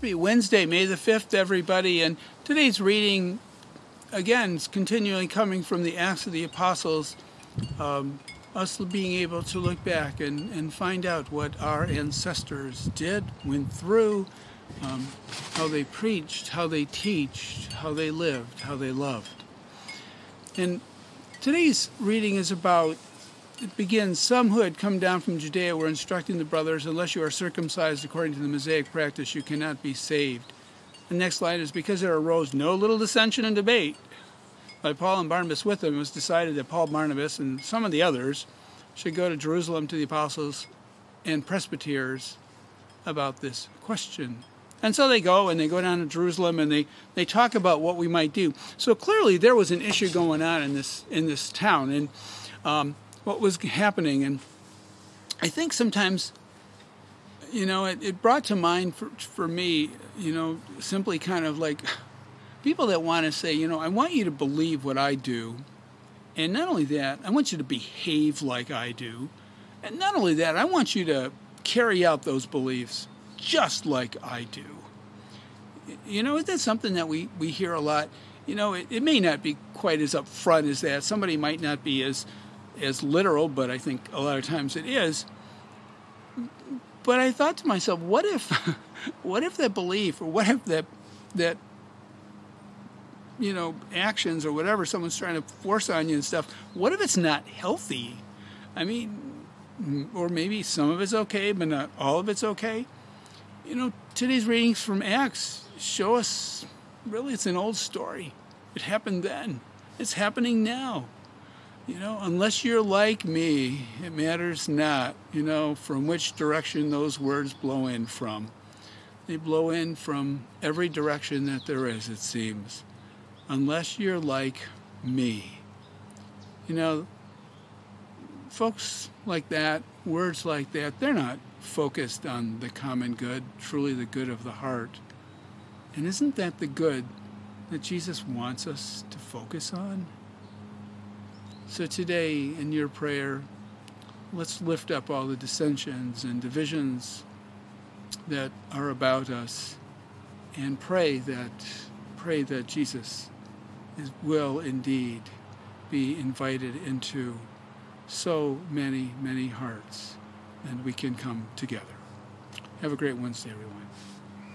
Happy Wednesday, May the 5th, everybody. And today's reading, again, is continually coming from the Acts of the Apostles. Um, us being able to look back and, and find out what our ancestors did, went through, um, how they preached, how they teached, how they lived, how they loved. And today's reading is about it begins Some who had come down from Judea were instructing the brothers, unless you are circumcised according to the Mosaic practice, you cannot be saved. The next line is because there arose no little dissension and debate by Paul and Barnabas with them, it was decided that Paul, Barnabas, and some of the others should go to Jerusalem to the apostles and presbyters about this question. And so they go and they go down to Jerusalem and they, they talk about what we might do. So clearly there was an issue going on in this in this town. And um, what was happening. And I think sometimes, you know, it, it brought to mind for, for me, you know, simply kind of like people that want to say, you know, I want you to believe what I do. And not only that, I want you to behave like I do. And not only that, I want you to carry out those beliefs just like I do. You know, that's something that we, we hear a lot. You know, it, it may not be quite as upfront as that. Somebody might not be as as literal, but I think a lot of times it is. But I thought to myself, what if, what if that belief, or what if that, that, you know, actions or whatever someone's trying to force on you and stuff, what if it's not healthy? I mean, or maybe some of it's okay, but not all of it's okay. You know, today's readings from Acts show us really it's an old story. It happened then. It's happening now. You know, unless you're like me, it matters not, you know, from which direction those words blow in from. They blow in from every direction that there is, it seems. Unless you're like me. You know, folks like that, words like that, they're not focused on the common good, truly the good of the heart. And isn't that the good that Jesus wants us to focus on? So today, in your prayer, let's lift up all the dissensions and divisions that are about us and pray that pray that Jesus is, will indeed be invited into so many, many hearts and we can come together. Have a great Wednesday, everyone.